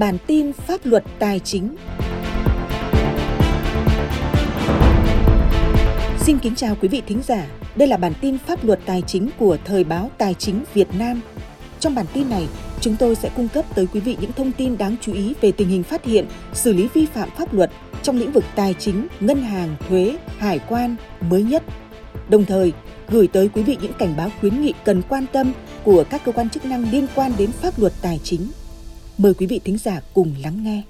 bản tin pháp luật tài chính. Xin kính chào quý vị thính giả. Đây là bản tin pháp luật tài chính của Thời báo Tài chính Việt Nam. Trong bản tin này, chúng tôi sẽ cung cấp tới quý vị những thông tin đáng chú ý về tình hình phát hiện, xử lý vi phạm pháp luật trong lĩnh vực tài chính, ngân hàng, thuế, hải quan mới nhất. Đồng thời, gửi tới quý vị những cảnh báo khuyến nghị cần quan tâm của các cơ quan chức năng liên quan đến pháp luật tài chính. Mời quý vị thính giả cùng lắng nghe.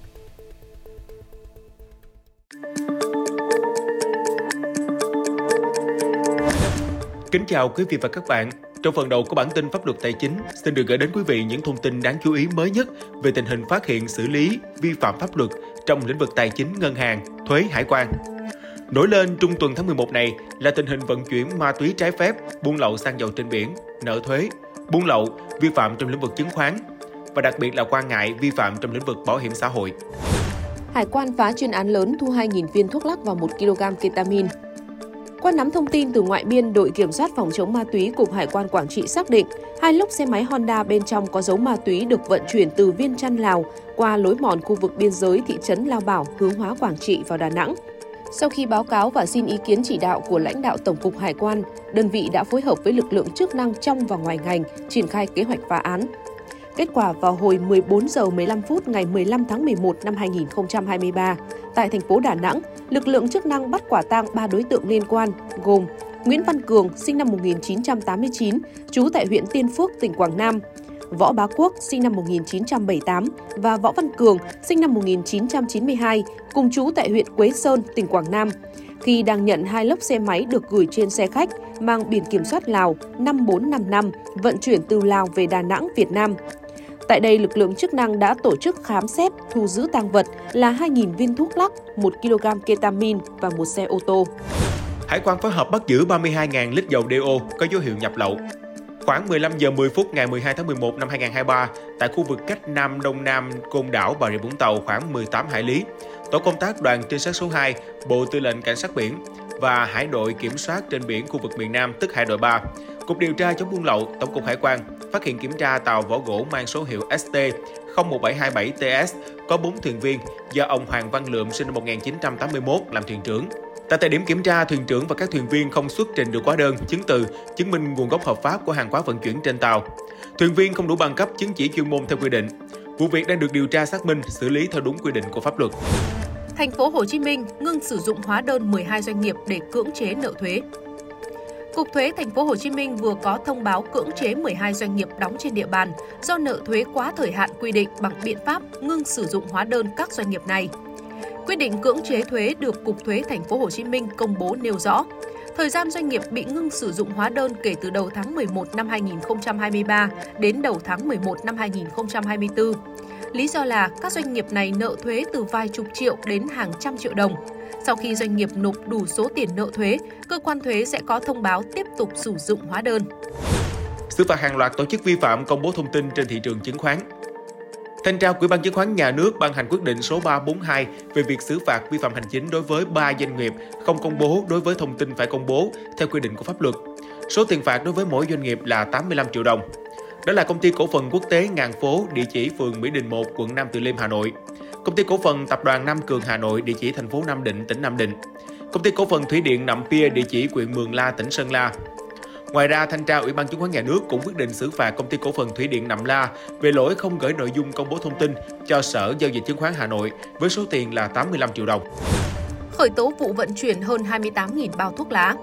Kính chào quý vị và các bạn. Trong phần đầu của bản tin pháp luật tài chính, xin được gửi đến quý vị những thông tin đáng chú ý mới nhất về tình hình phát hiện xử lý vi phạm pháp luật trong lĩnh vực tài chính, ngân hàng, thuế, hải quan. Nổi lên trung tuần tháng 11 này là tình hình vận chuyển ma túy trái phép, buôn lậu xăng dầu trên biển, nợ thuế, buôn lậu, vi phạm trong lĩnh vực chứng khoán và đặc biệt là quan ngại vi phạm trong lĩnh vực bảo hiểm xã hội. Hải quan phá chuyên án lớn thu 2.000 viên thuốc lắc và 1 kg ketamin. Qua nắm thông tin từ ngoại biên, đội kiểm soát phòng chống ma túy Cục Hải quan Quảng Trị xác định hai lốc xe máy Honda bên trong có dấu ma túy được vận chuyển từ Viên Chăn Lào qua lối mòn khu vực biên giới thị trấn Lao Bảo hướng hóa Quảng Trị vào Đà Nẵng. Sau khi báo cáo và xin ý kiến chỉ đạo của lãnh đạo Tổng cục Hải quan, đơn vị đã phối hợp với lực lượng chức năng trong và ngoài ngành triển khai kế hoạch phá án. Kết quả vào hồi 14 giờ 15 phút ngày 15 tháng 11 năm 2023, tại thành phố Đà Nẵng, lực lượng chức năng bắt quả tang 3 đối tượng liên quan gồm Nguyễn Văn Cường, sinh năm 1989, trú tại huyện Tiên Phước, tỉnh Quảng Nam, Võ Bá Quốc, sinh năm 1978 và Võ Văn Cường, sinh năm 1992, cùng trú tại huyện Quế Sơn, tỉnh Quảng Nam, khi đang nhận hai lốc xe máy được gửi trên xe khách mang biển kiểm soát Lào 5455 vận chuyển từ Lào về Đà Nẵng, Việt Nam. Tại đây, lực lượng chức năng đã tổ chức khám xét, thu giữ tăng vật là 2.000 viên thuốc lắc, 1 kg ketamin và một xe ô tô. Hải quan phối hợp bắt giữ 32.000 lít dầu DO có dấu hiệu nhập lậu. Khoảng 15 giờ 10 phút ngày 12 tháng 11 năm 2023, tại khu vực cách Nam Đông Nam Côn Đảo Bà Rịa Vũng Tàu khoảng 18 hải lý, tổ công tác đoàn trinh sát số 2, Bộ Tư lệnh Cảnh sát biển và Hải đội kiểm soát trên biển khu vực miền Nam tức Hải đội 3, Cục điều tra chống buôn lậu, Tổng cục Hải quan phát hiện kiểm tra tàu vỏ gỗ mang số hiệu ST 01727TS có 4 thuyền viên do ông Hoàng Văn Lượm sinh năm 1981 làm thuyền trưởng. Tại thời điểm kiểm tra, thuyền trưởng và các thuyền viên không xuất trình được hóa đơn, chứng từ, chứng minh nguồn gốc hợp pháp của hàng hóa vận chuyển trên tàu. Thuyền viên không đủ bằng cấp chứng chỉ chuyên môn theo quy định. Vụ việc đang được điều tra xác minh, xử lý theo đúng quy định của pháp luật. Thành phố Hồ Chí Minh ngưng sử dụng hóa đơn 12 doanh nghiệp để cưỡng chế nợ thuế. Cục Thuế Thành phố Hồ Chí Minh vừa có thông báo cưỡng chế 12 doanh nghiệp đóng trên địa bàn do nợ thuế quá thời hạn quy định bằng biện pháp ngưng sử dụng hóa đơn các doanh nghiệp này. Quyết định cưỡng chế thuế được Cục Thuế Thành phố Hồ Chí Minh công bố nêu rõ, thời gian doanh nghiệp bị ngưng sử dụng hóa đơn kể từ đầu tháng 11 năm 2023 đến đầu tháng 11 năm 2024. Lý do là các doanh nghiệp này nợ thuế từ vài chục triệu đến hàng trăm triệu đồng. Sau khi doanh nghiệp nộp đủ số tiền nợ thuế, cơ quan thuế sẽ có thông báo tiếp tục sử dụng hóa đơn. Xử phạt hàng loạt tổ chức vi phạm công bố thông tin trên thị trường chứng khoán. Thanh tra Ủy ban Chứng khoán Nhà nước ban hành quyết định số 342 về việc xử phạt vi phạm hành chính đối với 3 doanh nghiệp không công bố đối với thông tin phải công bố theo quy định của pháp luật. Số tiền phạt đối với mỗi doanh nghiệp là 85 triệu đồng. Đó là công ty cổ phần quốc tế Ngàn Phố, địa chỉ phường Mỹ Đình 1, quận Nam Từ Liêm, Hà Nội. Công ty cổ phần Tập đoàn Nam Cường Hà Nội, địa chỉ thành phố Nam Định, tỉnh Nam Định. Công ty cổ phần Thủy điện Nậm Pia, địa chỉ huyện Mường La, tỉnh Sơn La. Ngoài ra, thanh tra Ủy ban chứng khoán nhà nước cũng quyết định xử phạt công ty cổ phần Thủy điện Nậm La về lỗi không gửi nội dung công bố thông tin cho Sở giao dịch chứng khoán Hà Nội với số tiền là 85 triệu đồng. Khởi tố vụ vận chuyển hơn 28.000 bao thuốc lá.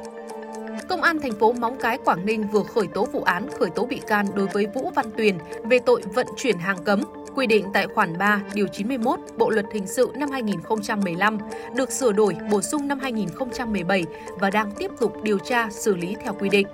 Công an thành phố Móng Cái, Quảng Ninh vừa khởi tố vụ án khởi tố bị can đối với Vũ Văn Tuyền về tội vận chuyển hàng cấm, quy định tại khoản 3, điều 91 Bộ luật hình sự năm 2015 được sửa đổi bổ sung năm 2017 và đang tiếp tục điều tra xử lý theo quy định.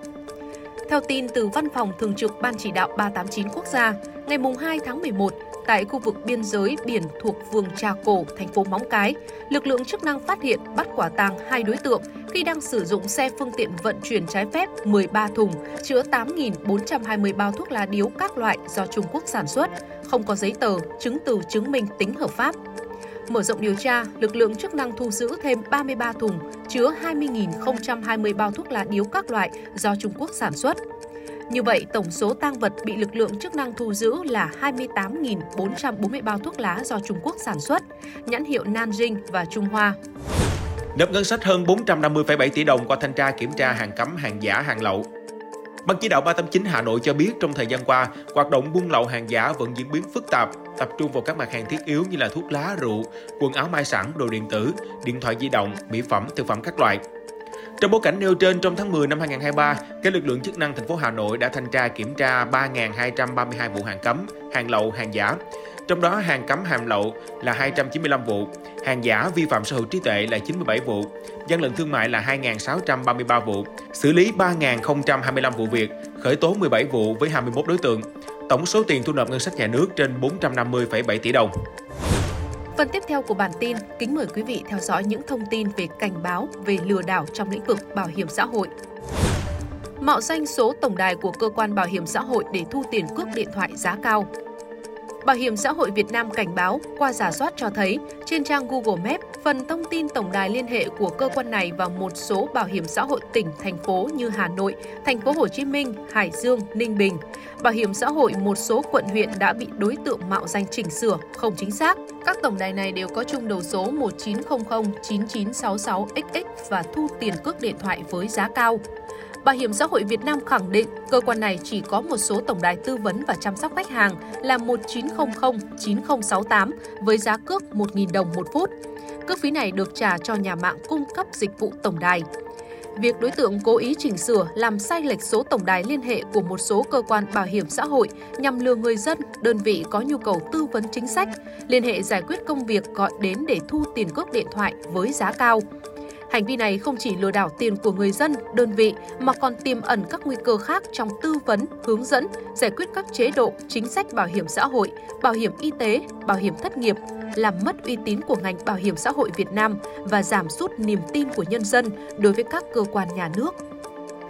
Theo tin từ Văn phòng Thường trực Ban Chỉ đạo 389 Quốc gia, ngày 2 tháng 11, tại khu vực biên giới biển thuộc phường Trà Cổ, thành phố Móng Cái, lực lượng chức năng phát hiện bắt quả tang hai đối tượng khi đang sử dụng xe phương tiện vận chuyển trái phép 13 thùng chứa 8.420 bao thuốc lá điếu các loại do Trung Quốc sản xuất, không có giấy tờ, chứng từ chứng minh tính hợp pháp. Mở rộng điều tra, lực lượng chức năng thu giữ thêm 33 thùng chứa 20.020 bao thuốc lá điếu các loại do Trung Quốc sản xuất. Như vậy, tổng số tăng vật bị lực lượng chức năng thu giữ là 28.440 bao thuốc lá do Trung Quốc sản xuất, nhãn hiệu Nanjing và Trung Hoa. Nộp ngân sách hơn 450,7 tỷ đồng qua thanh tra kiểm tra hàng cấm, hàng giả, hàng lậu. Ban chỉ đạo 389 Hà Nội cho biết trong thời gian qua, hoạt động buôn lậu hàng giả vẫn diễn biến phức tạp, tập trung vào các mặt hàng thiết yếu như là thuốc lá, rượu, quần áo may sẵn, đồ điện tử, điện thoại di động, mỹ phẩm, thực phẩm các loại. Trong bối cảnh nêu trên, trong tháng 10 năm 2023, các lực lượng chức năng thành phố Hà Nội đã thanh tra kiểm tra 3.232 vụ hàng cấm, hàng lậu, hàng giả. Trong đó hàng cấm hàng lậu là 295 vụ, hàng giả vi phạm sở hữu trí tuệ là 97 vụ, gian lận thương mại là 2.633 vụ, xử lý 3.025 vụ việc, khởi tố 17 vụ với 21 đối tượng. Tổng số tiền thu nộp ngân sách nhà nước trên 450,7 tỷ đồng. Phần tiếp theo của bản tin, kính mời quý vị theo dõi những thông tin về cảnh báo về lừa đảo trong lĩnh vực bảo hiểm xã hội. Mạo danh số tổng đài của cơ quan bảo hiểm xã hội để thu tiền cước điện thoại giá cao. Bảo hiểm xã hội Việt Nam cảnh báo qua giả soát cho thấy trên trang Google Maps, phần thông tin tổng đài liên hệ của cơ quan này và một số bảo hiểm xã hội tỉnh, thành phố như Hà Nội, thành phố Hồ Chí Minh, Hải Dương, Ninh Bình. Bảo hiểm xã hội một số quận huyện đã bị đối tượng mạo danh chỉnh sửa, không chính xác. Các tổng đài này đều có chung đầu số 1900 9966 XX và thu tiền cước điện thoại với giá cao. Bảo hiểm xã hội Việt Nam khẳng định cơ quan này chỉ có một số tổng đài tư vấn và chăm sóc khách hàng là 1900 9068 với giá cước 1.000 đồng một phút. Cước phí này được trả cho nhà mạng cung cấp dịch vụ tổng đài. Việc đối tượng cố ý chỉnh sửa làm sai lệch số tổng đài liên hệ của một số cơ quan bảo hiểm xã hội nhằm lừa người dân, đơn vị có nhu cầu tư vấn chính sách, liên hệ giải quyết công việc gọi đến để thu tiền cước điện thoại với giá cao. Hành vi này không chỉ lừa đảo tiền của người dân, đơn vị mà còn tiềm ẩn các nguy cơ khác trong tư vấn, hướng dẫn, giải quyết các chế độ, chính sách bảo hiểm xã hội, bảo hiểm y tế, bảo hiểm thất nghiệp, làm mất uy tín của ngành bảo hiểm xã hội Việt Nam và giảm sút niềm tin của nhân dân đối với các cơ quan nhà nước.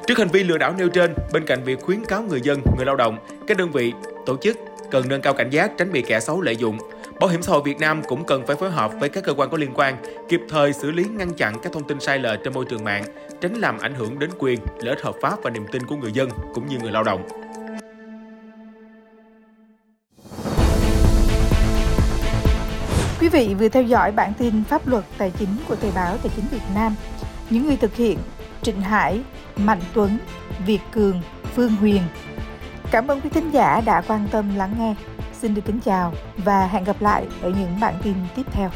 Trước hành vi lừa đảo nêu trên, bên cạnh việc khuyến cáo người dân, người lao động, các đơn vị, tổ chức cần nâng cao cảnh giác tránh bị kẻ xấu lợi dụng, Bảo hiểm xã hội Việt Nam cũng cần phải phối hợp với các cơ quan có liên quan, kịp thời xử lý ngăn chặn các thông tin sai lệch trên môi trường mạng, tránh làm ảnh hưởng đến quyền, lợi ích hợp pháp và niềm tin của người dân cũng như người lao động. Quý vị vừa theo dõi bản tin pháp luật tài chính của Thời báo Tài chính Việt Nam. Những người thực hiện Trịnh Hải, Mạnh Tuấn, Việt Cường, Phương Huyền. Cảm ơn quý thính giả đã quan tâm lắng nghe. Xin được kính chào và hẹn gặp lại ở những bản tin tiếp theo.